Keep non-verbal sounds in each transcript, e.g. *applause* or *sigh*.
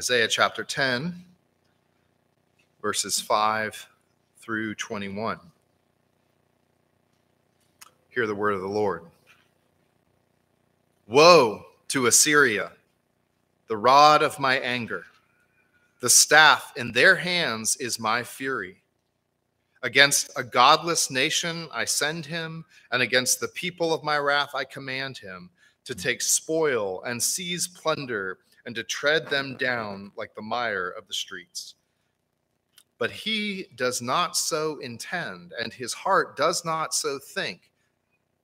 Isaiah chapter 10, verses 5 through 21. Hear the word of the Lord. Woe to Assyria, the rod of my anger. The staff in their hands is my fury. Against a godless nation I send him, and against the people of my wrath I command him to take spoil and seize plunder and to tread them down like the mire of the streets. But he does not so intend, and his heart does not so think,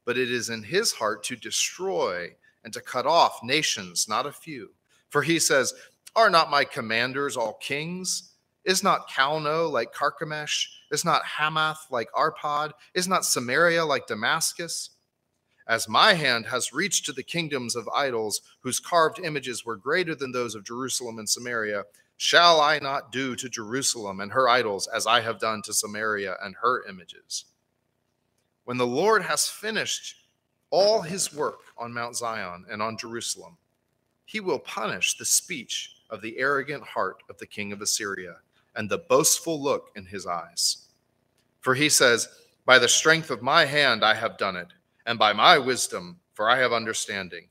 but it is in his heart to destroy and to cut off nations, not a few. For he says, Are not my commanders all kings? Is not Calno like Carchemish? Is not Hamath like Arpad? Is not Samaria like Damascus? As my hand has reached to the kingdoms of idols, whose carved images were greater than those of Jerusalem and Samaria, shall I not do to Jerusalem and her idols as I have done to Samaria and her images? When the Lord has finished all his work on Mount Zion and on Jerusalem, he will punish the speech of the arrogant heart of the king of Assyria and the boastful look in his eyes. For he says, By the strength of my hand I have done it and by my wisdom, for I have understanding.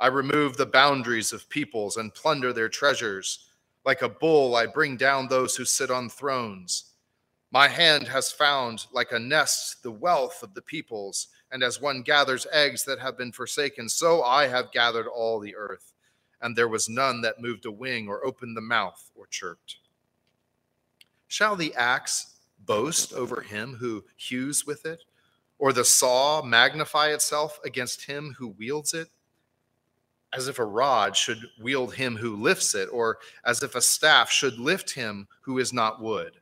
I remove the boundaries of peoples and plunder their treasures. Like a bull, I bring down those who sit on thrones. My hand has found, like a nest, the wealth of the peoples, and as one gathers eggs that have been forsaken, so I have gathered all the earth. And there was none that moved a wing or opened the mouth or chirped. Shall the axe boast over him who hews with it? Or the saw magnify itself against him who wields it? As if a rod should wield him who lifts it, or as if a staff should lift him who is not wood.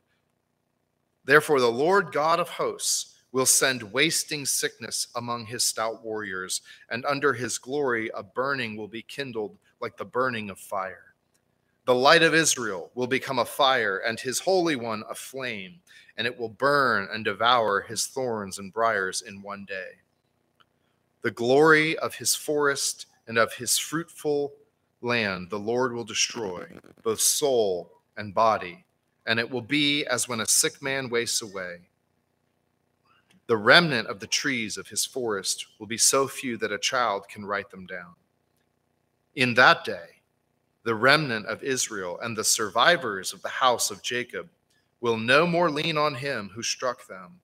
Therefore, the Lord God of hosts will send wasting sickness among his stout warriors, and under his glory a burning will be kindled like the burning of fire. The light of Israel will become a fire, and his Holy One a flame and it will burn and devour his thorns and briers in one day. The glory of his forest and of his fruitful land the Lord will destroy, both soul and body, and it will be as when a sick man wastes away. The remnant of the trees of his forest will be so few that a child can write them down. In that day, the remnant of Israel and the survivors of the house of Jacob will no more lean on him who struck them,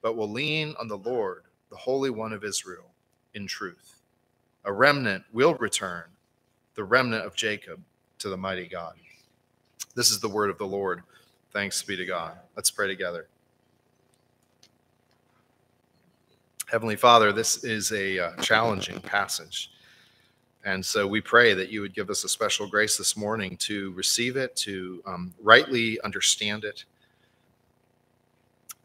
but will lean on the Lord, the Holy One of Israel, in truth. A remnant will return, the remnant of Jacob, to the mighty God. This is the word of the Lord. Thanks be to God. Let's pray together. Heavenly Father, this is a uh, challenging passage. And so we pray that you would give us a special grace this morning to receive it, to um, rightly understand it,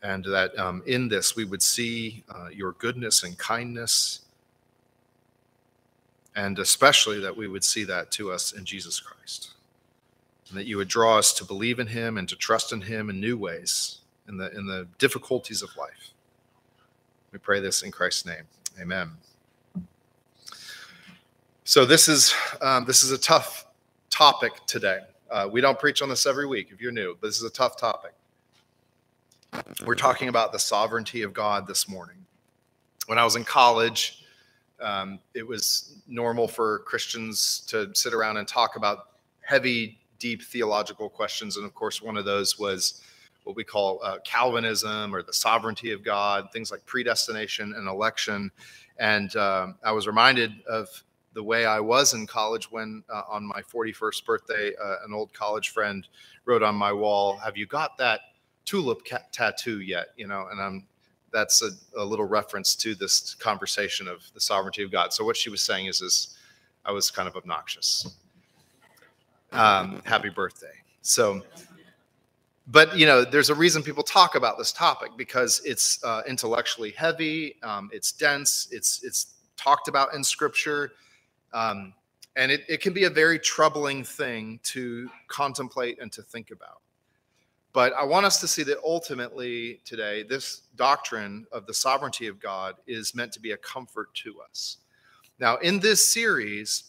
and that um, in this we would see uh, your goodness and kindness, and especially that we would see that to us in Jesus Christ, and that you would draw us to believe in Him and to trust in Him in new ways in the in the difficulties of life. We pray this in Christ's name, Amen. So this is um, this is a tough topic today. Uh, we don't preach on this every week if you're new, but this is a tough topic. We're talking about the sovereignty of God this morning. When I was in college, um, it was normal for Christians to sit around and talk about heavy, deep theological questions. And of course, one of those was what we call uh, Calvinism or the sovereignty of God, things like predestination and election. And um, I was reminded of the way I was in college when, uh, on my 41st birthday, uh, an old college friend wrote on my wall, Have you got that tulip tattoo yet, you know, and I'm that's a, a, little reference to this conversation of the sovereignty of God. So what she was saying is, is I was kind of obnoxious. Um, happy birthday. So, but you know, there's a reason people talk about this topic because it's uh, intellectually heavy, um, it's dense, it's it's talked about in Scripture, um, and it, it can be a very troubling thing to contemplate and to think about. But I want us to see that ultimately today, this doctrine of the sovereignty of God is meant to be a comfort to us. Now, in this series,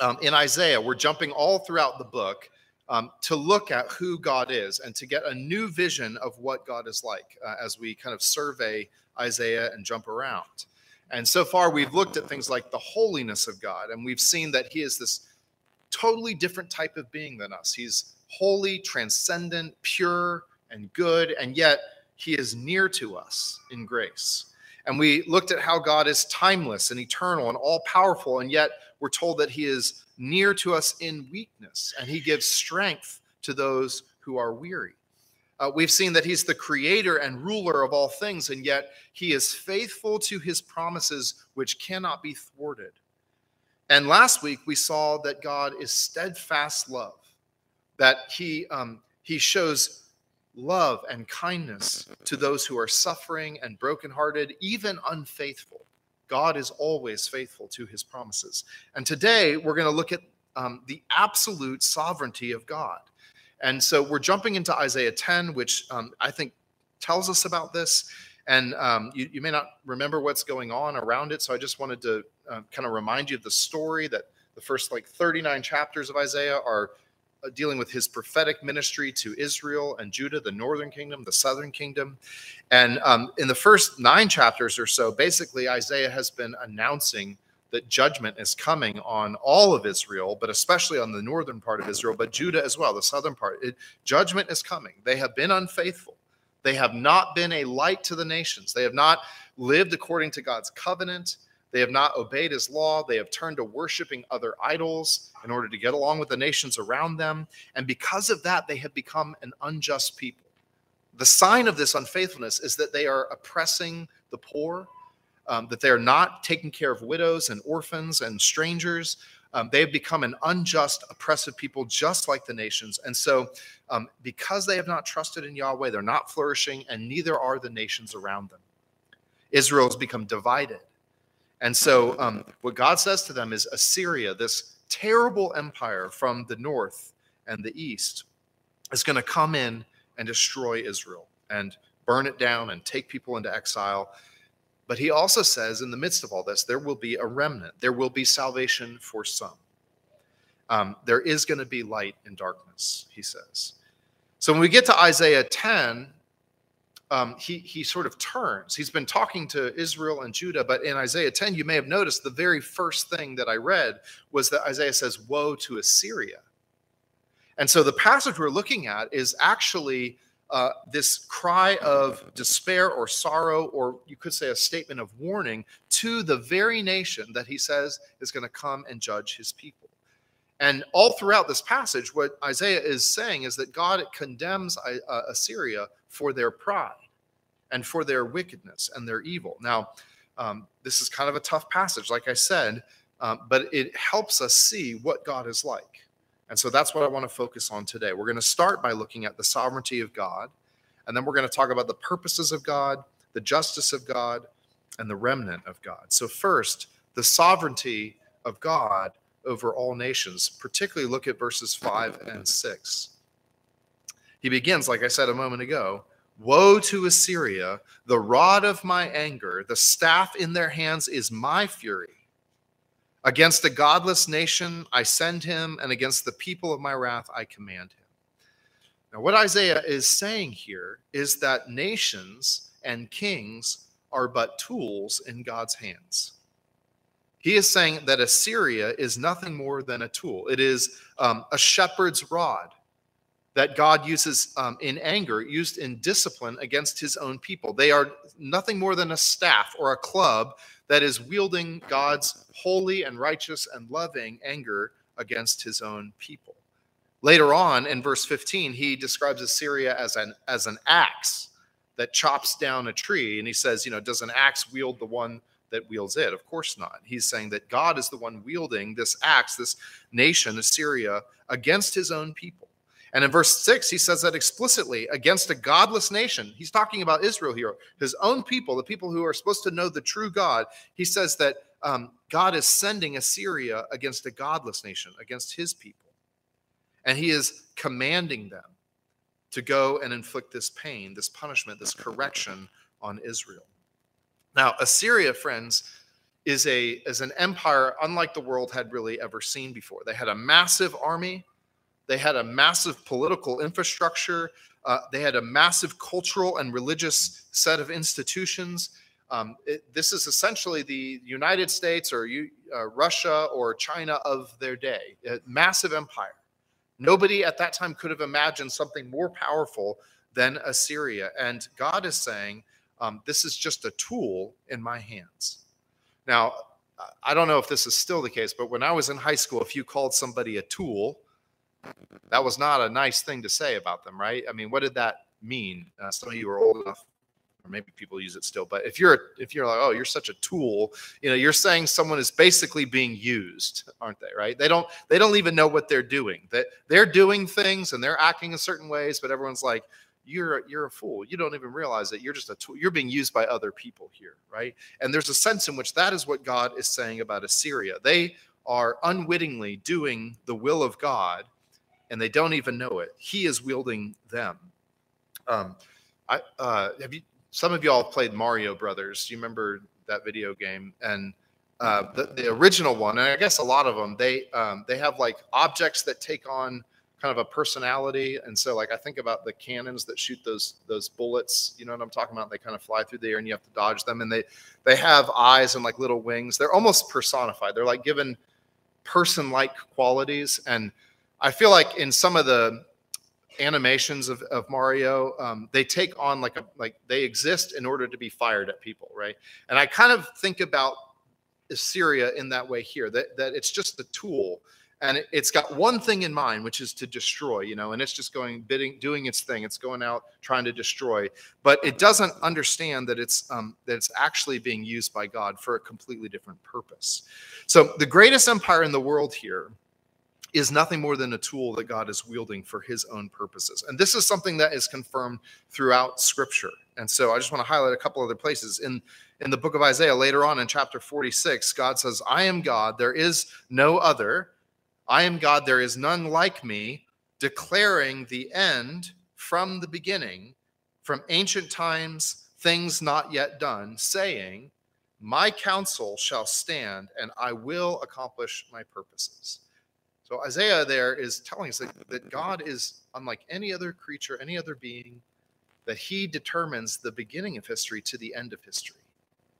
um, in Isaiah, we're jumping all throughout the book um, to look at who God is and to get a new vision of what God is like uh, as we kind of survey Isaiah and jump around. And so far, we've looked at things like the holiness of God, and we've seen that He is this totally different type of being than us. He's holy, transcendent, pure, and good, and yet He is near to us in grace. And we looked at how God is timeless and eternal and all powerful, and yet we're told that He is near to us in weakness, and He gives strength to those who are weary. Uh, we've seen that he's the creator and ruler of all things, and yet he is faithful to his promises, which cannot be thwarted. And last week we saw that God is steadfast love, that he, um, he shows love and kindness to those who are suffering and brokenhearted, even unfaithful. God is always faithful to his promises. And today we're going to look at um, the absolute sovereignty of God. And so we're jumping into Isaiah 10, which um, I think tells us about this. And um, you, you, may not remember what's going on around it. So I just wanted to uh, kind of remind you of the story that the first like 39 chapters of Isaiah are uh, dealing with his prophetic ministry to Israel and Judah, the northern kingdom, the southern kingdom. And um, in the first nine chapters or so, basically, Isaiah has been announcing that judgment is coming on all of Israel, but especially on the northern part of Israel, but Judah as well, the southern part. It, judgment is coming. They have been unfaithful. They have not been a light to the nations. They have not lived according to God's covenant. They have not obeyed his law. They have turned to worshiping other idols in order to get along with the nations around them. And because of that, they have become an unjust people. The sign of this unfaithfulness is that they are oppressing the poor um, that they are not taking care of widows and orphans and strangers. Um, they have become an unjust, oppressive people, just like the nations. And so, um, because they have not trusted in Yahweh, they're not flourishing, and neither are the nations around them. Israel has become divided. And so, um, what God says to them is Assyria, this terrible empire from the north and the east, is going to come in and destroy Israel and burn it down and take people into exile. But he also says, in the midst of all this, there will be a remnant. There will be salvation for some. Um, there is going to be light in darkness, he says. So when we get to Isaiah 10, um, he, he sort of turns. He's been talking to Israel and Judah, but in Isaiah 10, you may have noticed the very first thing that I read was that Isaiah says, Woe to Assyria. And so the passage we're looking at is actually uh, this cry of despair or sorrow, or you could say a statement of warning to the very nation that he says is going to come and judge his people. And all throughout this passage, what Isaiah is saying is that God condemns uh, Assyria for their pride and for their wickedness and their evil. Now, um, this is kind of a tough passage, like I said, um, but it helps us see what God is like. And so that's what I want to focus on today. We're going to start by looking at the sovereignty of God, and then we're going to talk about the purposes of God, the justice of God, and the remnant of God. So, first, the sovereignty of God over all nations, particularly look at verses 5 and 6. He begins, like I said a moment ago Woe to Assyria, the rod of my anger, the staff in their hands is my fury. Against a godless nation I send him, and against the people of my wrath I command him. Now, what Isaiah is saying here is that nations and kings are but tools in God's hands. He is saying that Assyria is nothing more than a tool, it is um, a shepherd's rod that God uses um, in anger, used in discipline against his own people. They are nothing more than a staff or a club that is wielding God's holy and righteous and loving anger against his own people. Later on in verse 15, he describes Assyria as an, as an axe that chops down a tree. And he says, you know, does an axe wield the one that wields it? Of course not. He's saying that God is the one wielding this axe, this nation, Assyria, against his own people. And in verse 6, he says that explicitly against a godless nation. He's talking about Israel here, his own people, the people who are supposed to know the true God. He says that um, God is sending Assyria against a godless nation, against his people. And he is commanding them to go and inflict this pain, this punishment, this correction on Israel. Now, Assyria, friends, is a is an empire unlike the world had really ever seen before. They had a massive army, they had a massive political infrastructure, uh, they had a massive cultural and religious set of institutions. Um, it, this is essentially the United States or you, uh, Russia or China of their day, a massive empire. Nobody at that time could have imagined something more powerful than Assyria. And God is saying, um, This is just a tool in my hands. Now, I don't know if this is still the case, but when I was in high school, if you called somebody a tool, that was not a nice thing to say about them, right? I mean, what did that mean? Uh, some of you are old enough, or maybe people use it still. But if you're if you're like, oh, you're such a tool, you know, you're saying someone is basically being used, aren't they? Right? They don't they don't even know what they're doing. That they're doing things and they're acting in certain ways, but everyone's like, you're you're a fool. You don't even realize that you're just a tool. You're being used by other people here, right? And there's a sense in which that is what God is saying about Assyria. They are unwittingly doing the will of God, and they don't even know it. He is wielding them. Um, I uh, have you. Some of y'all played Mario Brothers. Do you remember that video game? And uh, the, the original one, and I guess a lot of them, they um, they have like objects that take on kind of a personality. And so like I think about the cannons that shoot those those bullets, you know what I'm talking about? They kind of fly through the air and you have to dodge them. And they they have eyes and like little wings. They're almost personified. They're like given person-like qualities. And I feel like in some of the animations of, of Mario, um, they take on like a like they exist in order to be fired at people, right? And I kind of think about Assyria in that way here, that that it's just a tool. And it, has got one thing in mind which is to destroy you know and it's just going bidding doing its thing. It's going out trying to destroy. But it doesn't understand that it's um, that it's actually being used by god for a completely different purpose. So the greatest empire in the world here is nothing more than a tool that god is wielding for his own purposes. And this is something that is confirmed throughout scripture. And so i just want to highlight a couple other places. In in the book of isaiah later on in chapter 46 god says i am god there is no other. I am God, there is none like me, declaring the end from the beginning, from ancient times, things not yet done, saying, My counsel shall stand, and I will accomplish my purposes. So Isaiah there is telling us that, that God is unlike any other creature, any other being, that he determines the beginning of history to the end of history,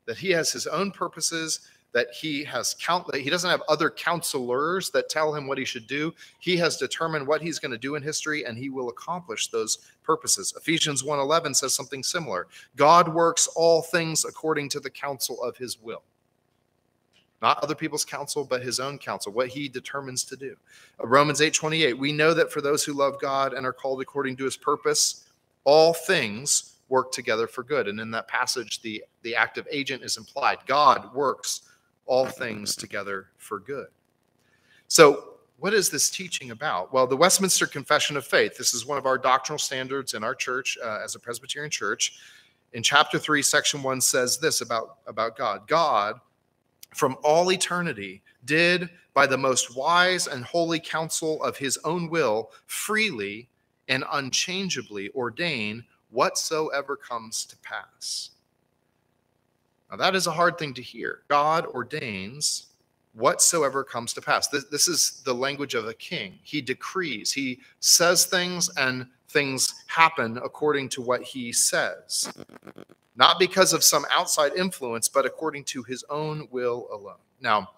that he has his own purposes that he has count that he doesn't have other counselors that tell him what he should do. He has determined what he's going to do in history and he will accomplish those purposes. Ephesians 1.11 says something similar. God works all things according to the counsel of his will not other people's counsel but his own counsel what he determines to do romans 8.28 we know that for those who love god and are called according to his purpose all things work together for good and in that passage the the active agent is implied god works all things together for good. So, what is this teaching about? Well, the Westminster Confession of Faith, this is one of our doctrinal standards in our church uh, as a Presbyterian church. In chapter 3, section 1 says this about, about God God, from all eternity, did by the most wise and holy counsel of his own will freely and unchangeably ordain whatsoever comes to pass. Now, that is a hard thing to hear. God ordains whatsoever comes to pass. This, this, is the language of a king. He decrees, he says things, and things happen according to what he says. Not because of some outside influence, but according to his own will alone. Now,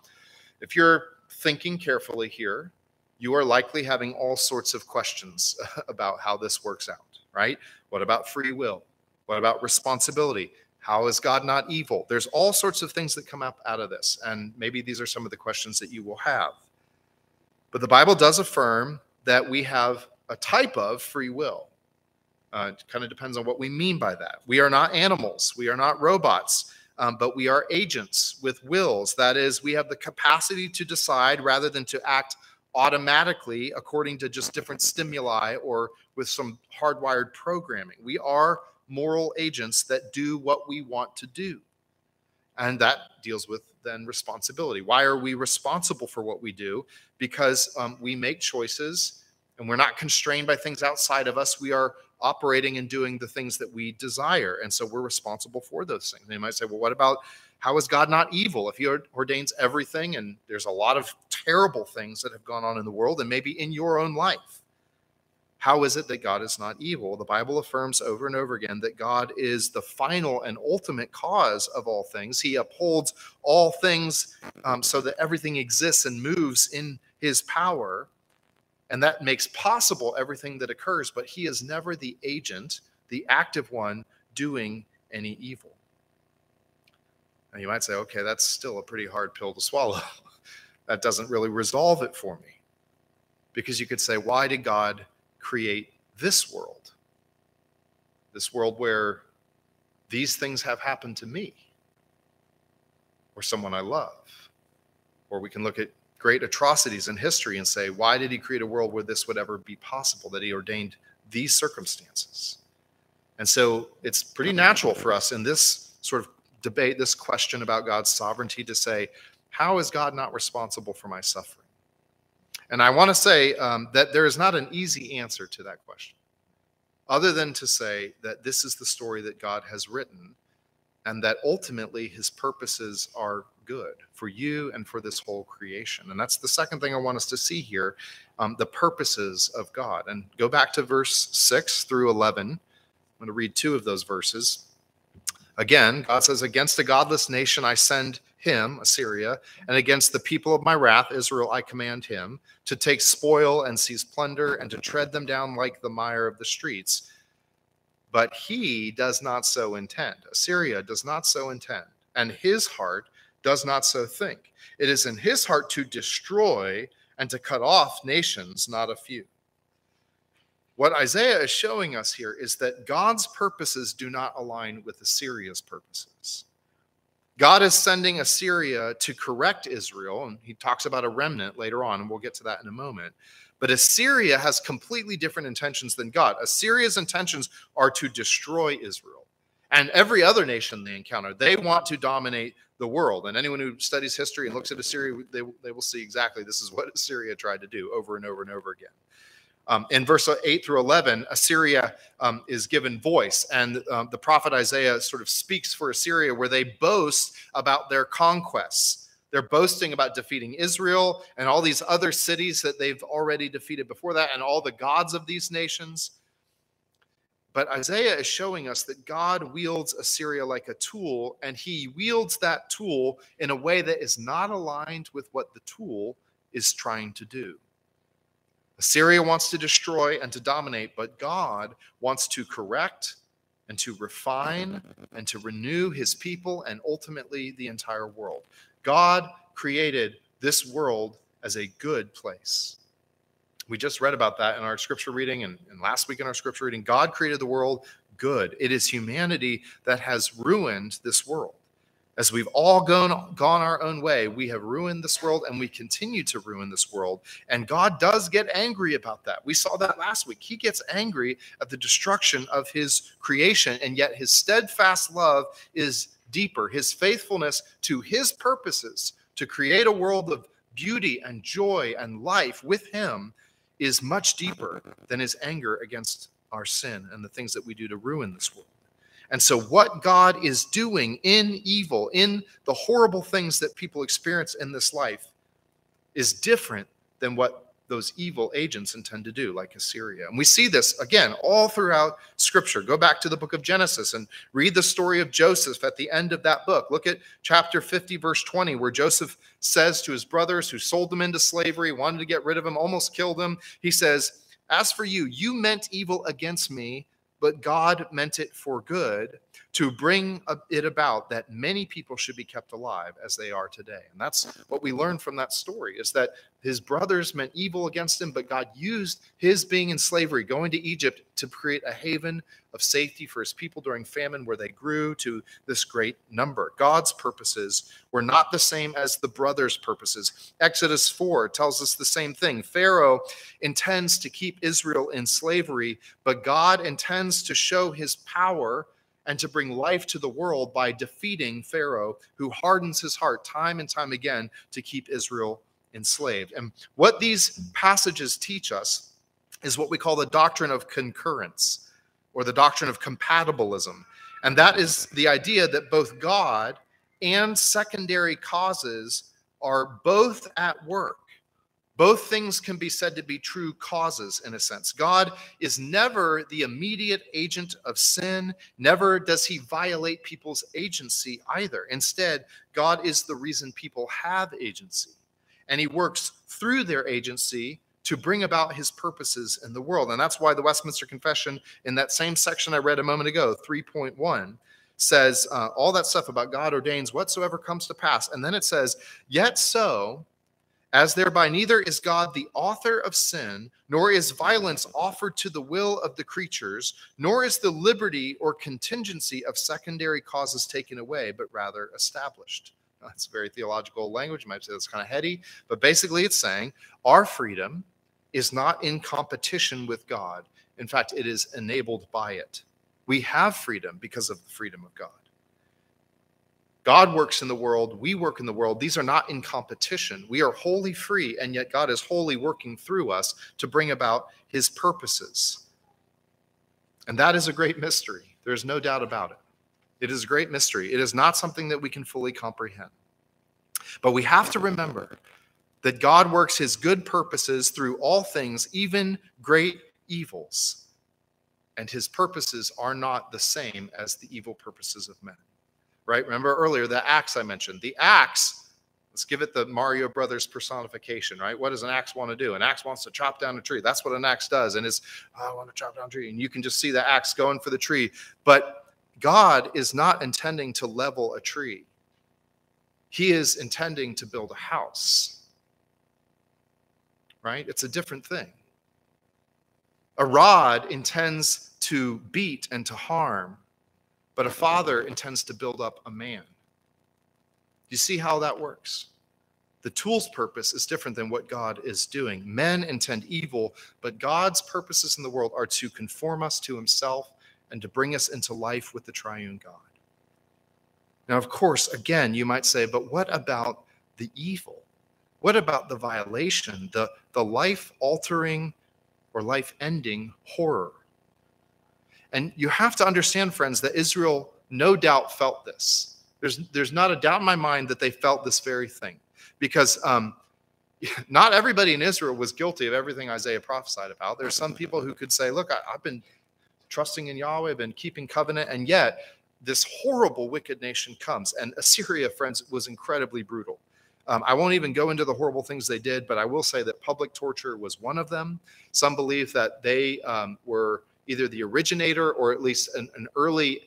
if you're thinking carefully here, you are likely having all sorts of questions *laughs* about how this works out, right? What about free will? What about responsibility? How is God not evil? There's all sorts of things that come up out of this. And maybe these are some of the questions that you will have. But the Bible does affirm that we have a type of free will. Uh, it kind of depends on what we mean by that. We are not animals, we are not robots, um, but we are agents with wills. That is, we have the capacity to decide rather than to act automatically according to just different stimuli or with some hardwired programming. We are moral agents that do what we want to do. And that deals with then responsibility. Why are we responsible for what we do? Because um, we make choices and we're not constrained by things outside of us. We are operating and doing the things that we desire. And so we're responsible for those things. And you might say, well, what about How is God not evil if he ordains everything? And there's a lot of terrible things that have gone on in the world and maybe in your own life. How is it that God is not evil? The Bible affirms over and over again that God is the final and ultimate cause of all things. He upholds all things um, so that everything exists and moves in his power. And that makes possible everything that occurs, but he is never the agent, the active one doing any evil. And you might say, okay, that's still a pretty hard pill to swallow. *laughs* that doesn't really resolve it for me. Because you could say, why did God create this world, this world where these things have happened to me or someone I love. Or we can look at great atrocities in history and say, why did he create a world where this would ever be possible, that he ordained these circumstances? And so it's pretty natural for us in this sort of debate, this question about God's sovereignty, to say, how is God not responsible for my suffering? And I want to say um, that there is not an easy answer to that question, other than to say that this is the story that God has written and that ultimately his purposes are good for you and for this whole creation. And that's the second thing I want us to see here um, the purposes of God. And go back to verse 6 through 11. I'm going to read two of those verses. Again, God says, Against a godless nation I send him, Assyria, and against the people of my wrath, Israel, I command him to take spoil and seize plunder and to tread them down like the mire of the streets. But he does not so intend. Assyria does not so intend, and his heart does not so think. It is in his heart to destroy and to cut off nations, not a few. What Isaiah is showing us here is that God's purposes do not align with Assyria's purposes. God is sending Assyria to correct Israel, and he talks about a remnant later on, and we'll get to that in a moment. But Assyria has completely different intentions than God. Assyria's intentions are to destroy Israel and every other nation they encounter. They want to dominate the world. And anyone who studies history and looks at Assyria, they, they will see exactly this is what *laughs* Assyria tried to do over and over and over again. Um, in verse 8 through 11, Assyria um, is given voice, and um, the prophet Isaiah sort of speaks for Assyria, where they boast about their conquests. They're boasting about defeating Israel and all these other cities that they've already defeated before that, and all the gods of these nations. But Isaiah is showing us that God wields Assyria like a tool, and he wields that tool in a way that is not aligned with what the tool is trying to do. Assyria wants to destroy and to dominate, but God wants to correct and to refine and to renew his people and ultimately the entire world. God created this world as a good place. We just read about that in our scripture reading and, and last week in our scripture reading. God created the world good. It is humanity that has ruined this world. As we've all gone, gone our own way, we have ruined this world and we continue to ruin this world. And God does get angry about that. We saw that last week. He gets angry at the destruction of his creation, and yet his steadfast love is deeper. His faithfulness to his purposes to create a world of beauty and joy and life with him is much deeper than his anger against our sin and the things that we do to ruin this world. And so, what God is doing in evil, in the horrible things that people experience in this life, is different than what those evil agents intend to do, like Assyria. And we see this again all throughout Scripture. Go back to the book of Genesis and read the story of Joseph at the end of that book. Look at chapter 50, verse 20, where Joseph says to his brothers who sold them into slavery, wanted to get rid of him, almost killed him, he says, As for you, you meant evil against me but God meant it for good to bring it about that many people should be kept alive as they are today. And that's what we learn from that story is that his brothers meant evil against him, but God used his being in slavery, going to Egypt to create a haven of safety for his people during famine where they grew to this great number. God's purposes were not the same as the brothers' purposes. Exodus 4 tells us the same thing. Pharaoh intends to keep Israel in slavery, but God intends to show his power and to bring life to the world by defeating Pharaoh, who hardens his heart time and time again to keep Israel enslaved. And what these passages teach us is what we call the doctrine of concurrence or the doctrine of compatibilism. And that is the idea that both God and secondary causes are both at work. Both things can be said to be true causes in a sense. God is never the immediate agent of sin, never does he violate people's agency either. Instead, God is the reason people have agency, and he works through their agency to bring about his purposes in the world. And that's why the Westminster Confession, in that same section I read a moment ago, 3.1, says uh, all that stuff about God ordains whatsoever comes to pass. And then it says, Yet so, as thereby neither is God the author of sin, nor is violence offered to the will of the creatures, nor is the liberty or contingency of secondary causes taken away, but rather established. That's very theological language. You might say that's kind of heady, but basically it's saying our freedom is not in competition with God. In fact, it is enabled by it. We have freedom because of the freedom of God. God works in the world, we work in the world. These are not in competition. We are wholly free, and yet God is wholly working through us to bring about his purposes. And that is a great mystery. There's no doubt about it. It is a great mystery. It is not something that we can fully comprehend. But we have to remember that God works his good purposes through all things, even great evils. And his purposes are not the same as the evil purposes of men right? Remember earlier the axe I mentioned. The axe, let's give it the Mario Brothers personification, right? What does an axe want to do? An axe wants to chop down a tree. That's what an axe does. And it's, oh, I want to chop down a tree. And you can just see the axe going for the tree. But God is not intending to level a tree, He is intending to build a house, right? It's a different thing. A rod intends to beat and to harm but a father intends to build up a man. You see how that works? The tool's purpose is different than what God is doing. Men intend evil, but God's purposes in the world are to conform us to himself and to bring us into life with the triune God. Now, of course, again, you might say, but what about the evil? What about the violation, the, the life altering or life ending horror and you have to understand, friends, that Israel no doubt felt this. There's, there's not a doubt in my mind that they felt this very thing because um, *laughs* not everybody in Israel was guilty of everything Isaiah prophesied about. There's some people who could say, Look, I, I've been trusting in Yahweh, I've been keeping covenant, and yet this horrible, wicked nation comes. And Assyria, friends, was incredibly brutal. Um, I won't even go into the horrible things they did, but I will say that public torture was one of them. Some believe that they um, were either the originator or at least an, an early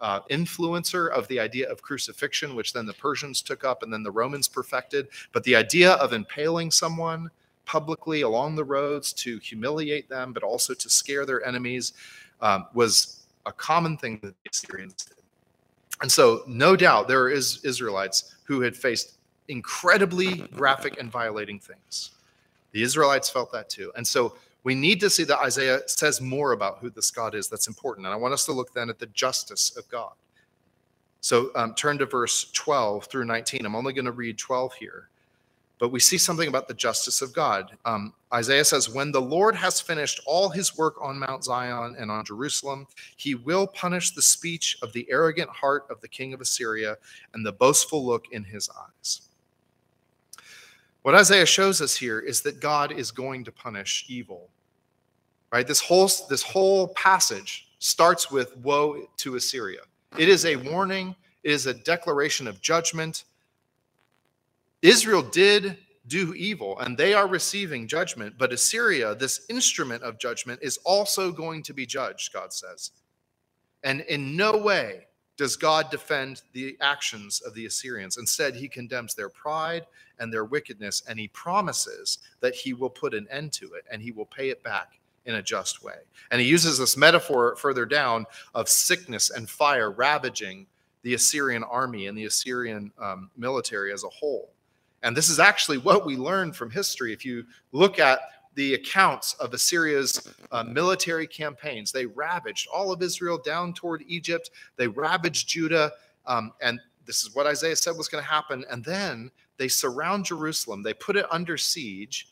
uh, influencer of the idea of crucifixion, which then the Persians took up and then the Romans perfected. But the idea of impaling someone publicly along the roads to humiliate them, but also to scare their enemies, um, was a common thing that the Assyrians did. And so, no doubt, there there is Israelites who had faced incredibly graphic and violating things. The Israelites felt that too. And so, we need to see that Isaiah says more about who this God is. That's important. And I want us to look then at the justice of God. So um, turn to verse 12 through 19. I'm only going to read 12 here. But we see something about the justice of God. Um, Isaiah says, When the Lord has finished all his work on Mount Zion and on Jerusalem, he will punish the speech of the arrogant heart of the king of Assyria and the boastful look in his eyes. What Isaiah shows us here is that God is going to punish evil. Right? This whole this whole passage starts with woe to Assyria. It is a warning, it is a declaration of judgment. Israel did do evil and they are receiving judgment, but Assyria, this instrument of judgment, is also going to be judged, God says. And in no way does God defend the actions of the Assyrians. Instead, he condemns their pride and their wickedness, and he promises that he will put an end to it and he will pay it back in a just way. And he uses this metaphor further down of sickness and fire ravaging the Assyrian army and the Assyrian um, military as a whole. And this is actually what we learn from history. If you look at the accounts of Assyria's uh, military campaigns. They ravaged all of Israel down toward Egypt. They ravaged Judah. Um, and this is what Isaiah said was going to happen. And then they surround Jerusalem, they put it under siege.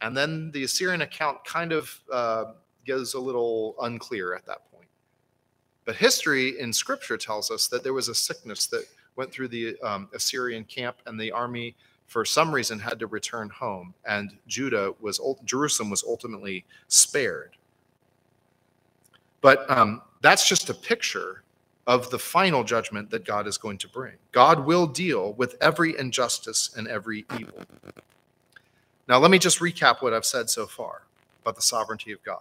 And then the Assyrian account kind of uh, a little unclear at that point. But history in scripture tells us that there was a sickness that went through the um, Assyrian camp, and the army, for some reason, had to return home, and Judah was Jerusalem was ultimately spared. But um, that's just a picture of the final judgment that God is going to bring. God will deal with every injustice and every evil. Now, let me just recap what I've said so far about the sovereignty of God.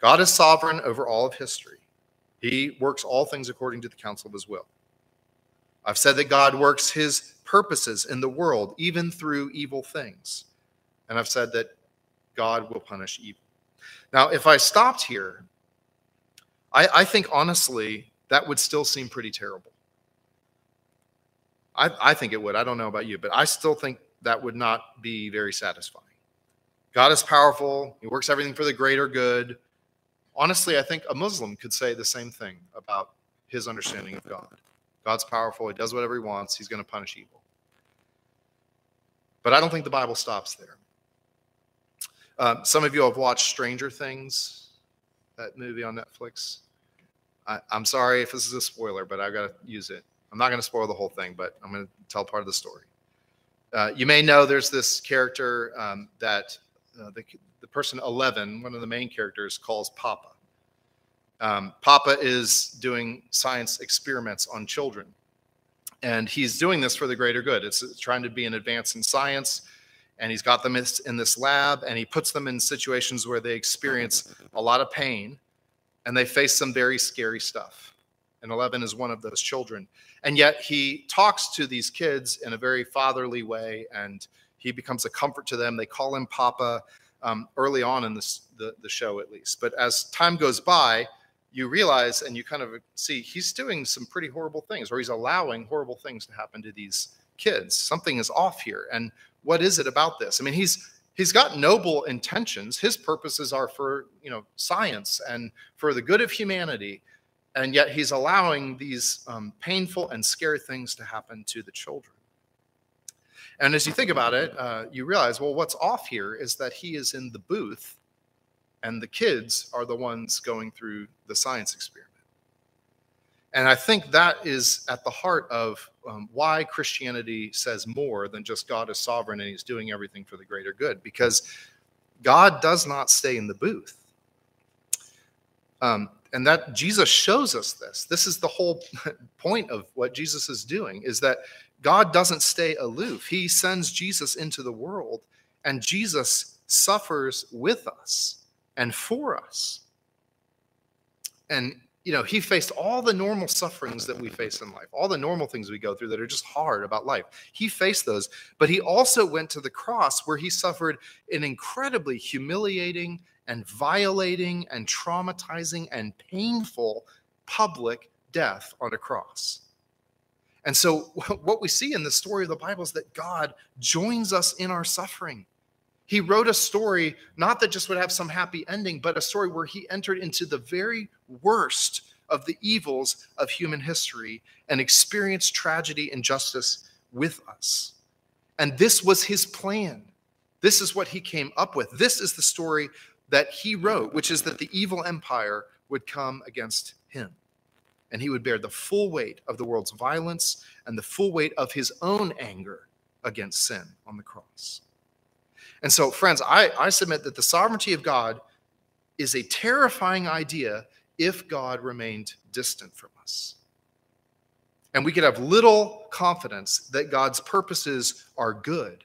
God is sovereign over all of history. He works all things according to the counsel of his will. I've said that God works his purposes in the world, even through evil things. And I've said that God will punish evil. Now, if I stopped here, I, I think honestly, that would still seem pretty terrible. I, I think it would. I don't know about you, but I still think that would not be very satisfying. God is powerful, He works everything for the greater good. Honestly, I think a Muslim could say the same thing about his understanding of God. God's powerful, He does whatever He wants, He's going to punish evil. But I don't think the Bible stops there. Um, some of you have watched Stranger Things, that movie on Netflix. I, am sorry if this is a spoiler, but I've got to use it. I'm not going to spoil the whole thing, but I'm going to tell part of the story. Uh, you may know there's this character um, that uh, the, the person 11, one of the main characters, calls Papa. Um, Papa is doing science experiments on children. And he's doing this for the greater good. It's, trying to be an advance in science. And he's got them in this lab and he puts them in situations where they experience a lot of pain and they face some very scary stuff. And 11 is one of those children. And yet he talks to these kids in a very fatherly way and he becomes a comfort to them. They call him Papa um, early on in this, the, the show, at least. But as time goes by, you realize and you kind of see he's doing some pretty horrible things, or he's allowing horrible things to happen to these kids. Something is off here. And what is it about this? I mean, he's he's got noble intentions. His purposes are for you know science and for the good of humanity, and yet he's allowing these um, painful and scary things to happen to the children. And as you think about it, uh, you realize, well, what's off here is that he is in the booth and the kids are the ones going through the science experiment. And I think that is at the heart of um, why Christianity says more than just God is sovereign and he's doing everything for the greater good, because God does not stay in the booth. Um, and that Jesus shows us this. This is the whole *laughs* point of what Jesus is doing is that God doesn't stay aloof. He sends Jesus into the world, and Jesus suffers with us and for us. And, you know, he faced all the normal sufferings that we face in life, all the normal things we go through that are just hard about life. He faced those, but he also went to the cross where he suffered an incredibly humiliating and violating and traumatizing and painful public death on a cross. And so, *laughs* what we see in the story of the Bible is that God joins us in our suffering. He wrote a story, not that just would have some happy ending, but a story where he entered into the very worst of the evils of human history and experienced tragedy and justice with us. And this was his plan. This is what he came up with. This is the story that he wrote, which is that the evil empire would come against him and he would bear the full weight of the world's violence and the full weight of his own anger against sin on the cross. And so, friends, I, I submit that the sovereignty of God is a terrifying idea if God remained distant from us. And we could have little confidence that God's purposes are good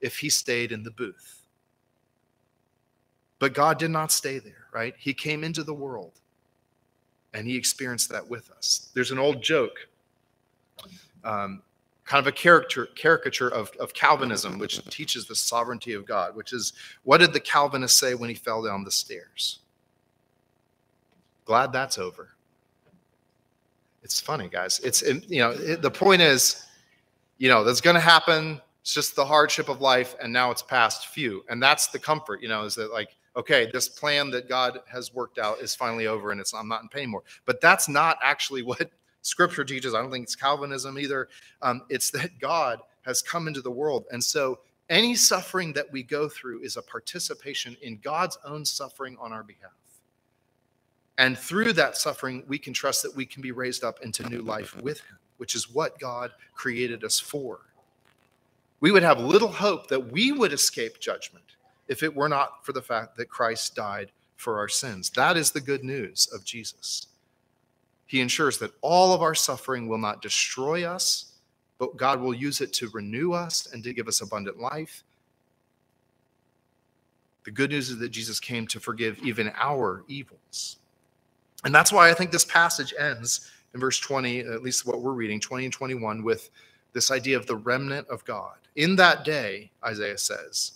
if he stayed in the booth. But God did not stay there, right? He came into the world and he experienced that with us. There's an old joke, um, kind of a character, caricature of, of Calvinism, which teaches the sovereignty of God, which is what did the Calvinist say when he fell down the stairs? Glad that's over. It's funny, guys. It's, you know, it, the point is, you know, that's going to happen. It's just the hardship of life, and now it's past. Few, and that's the comfort, you know, is that like okay, this plan that God has worked out is finally over and it's I'm not in pain more. But that's not actually *laughs* what Scripture teaches. I don't think it's Calvinism either. Um, it's that God has come into the world, and so any suffering that we go through is a participation in God's own suffering on our behalf. And through that suffering, we can trust that we can be raised up into new life with him, which is what God created us for. We would have little hope that we would escape judgment if it were not for the fact that Christ died for our sins. That is the good news of Jesus. He ensures that all of our suffering will not destroy us, but God will use it to renew us and to give us abundant life. The good news is that Jesus came to forgive even our evils. And that's why I think this passage ends in verse 20, at least what we're reading, 20 and 21, with this idea of the remnant of God. In that day, Isaiah says,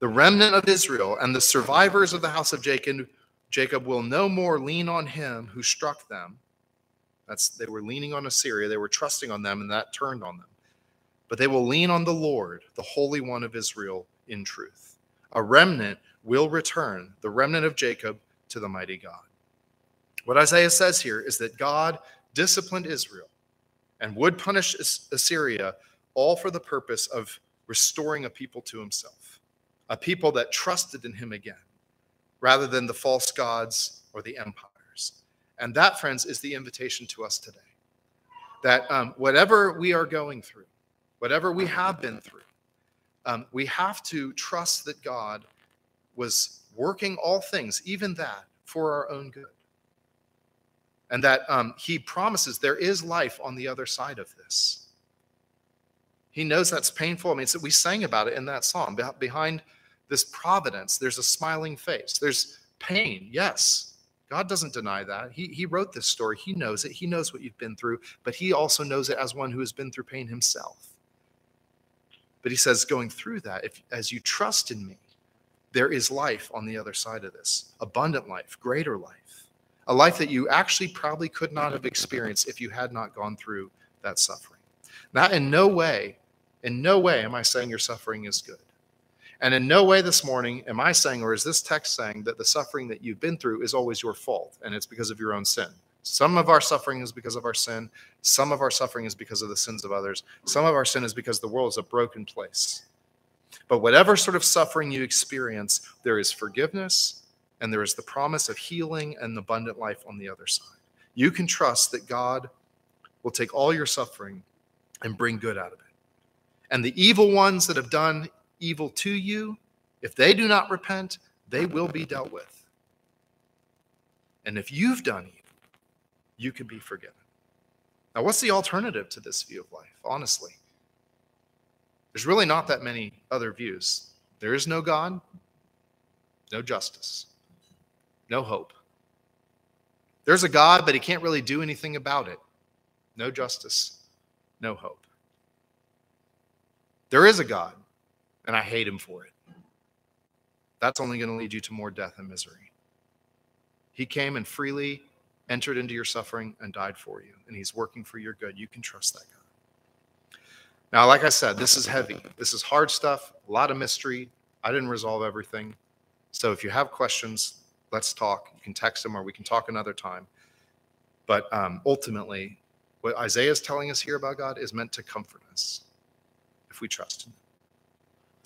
the remnant of Israel and the survivors of the house of Jacob, Jacob will no more lean on him who struck them. That's they were leaning on Assyria, they were trusting on them, and that turned on them. But they will lean on the Lord, the Holy One of Israel, in truth. A remnant will return, the remnant of Jacob, to the mighty God. What Isaiah says here is that God disciplined Israel and would punish Assyria all for the purpose of restoring a people to himself, a people that trusted in him again, rather than the false gods or the empires. And that, friends, is the invitation to us today. That um, whatever we are going through, whatever we have been through, um, we have to trust that God was working all things, even that, for our own good. And that um, He promises there is life on the other side of this. He knows that's painful. I mean, we sang about it in that song. Behind this providence, there's a smiling face. There's pain, yes. God doesn't deny that. He, he wrote this story. He knows it. He knows what you've been through, but He also knows it as one who has been through pain himself. But He says, going through that, if as you trust in me, there is life on the other side of this abundant life, greater life, a life that you actually probably could not have experienced if you had not gone through that suffering. Now, in no way, in no way am I saying your suffering is good. And in no way this morning am I saying, or is this text saying, that the suffering that you've been through is always your fault and it's because of your own sin. Some of our suffering is because of our sin. Some of our suffering is because of the sins of others. Some of our sin is because the world is a broken place. But whatever sort of suffering you experience, there is forgiveness and there is the promise of healing and abundant life on the other side. You can trust that God will take all your suffering and bring good out of it. And the evil ones that have done evil to you, if they do not repent, they will be dealt with. And if you've done evil, you can be forgiven. Now, what's the alternative to this view of life, honestly? There's really not that many other views. There is no God, no justice, no hope. There's a God, but he can't really do anything about it. No justice, no hope. There is a God, and I hate him for it. That's only going to lead you to more death and misery. He came and freely entered into your suffering and died for you, and he's working for your good. You can trust that God. Now, like I said, this is heavy. This is hard stuff, a lot of mystery. I didn't resolve everything. So if you have questions, let's talk. You can text them or we can talk another time. But um, ultimately, what Isaiah is telling us here about God is meant to comfort us if we trust Him.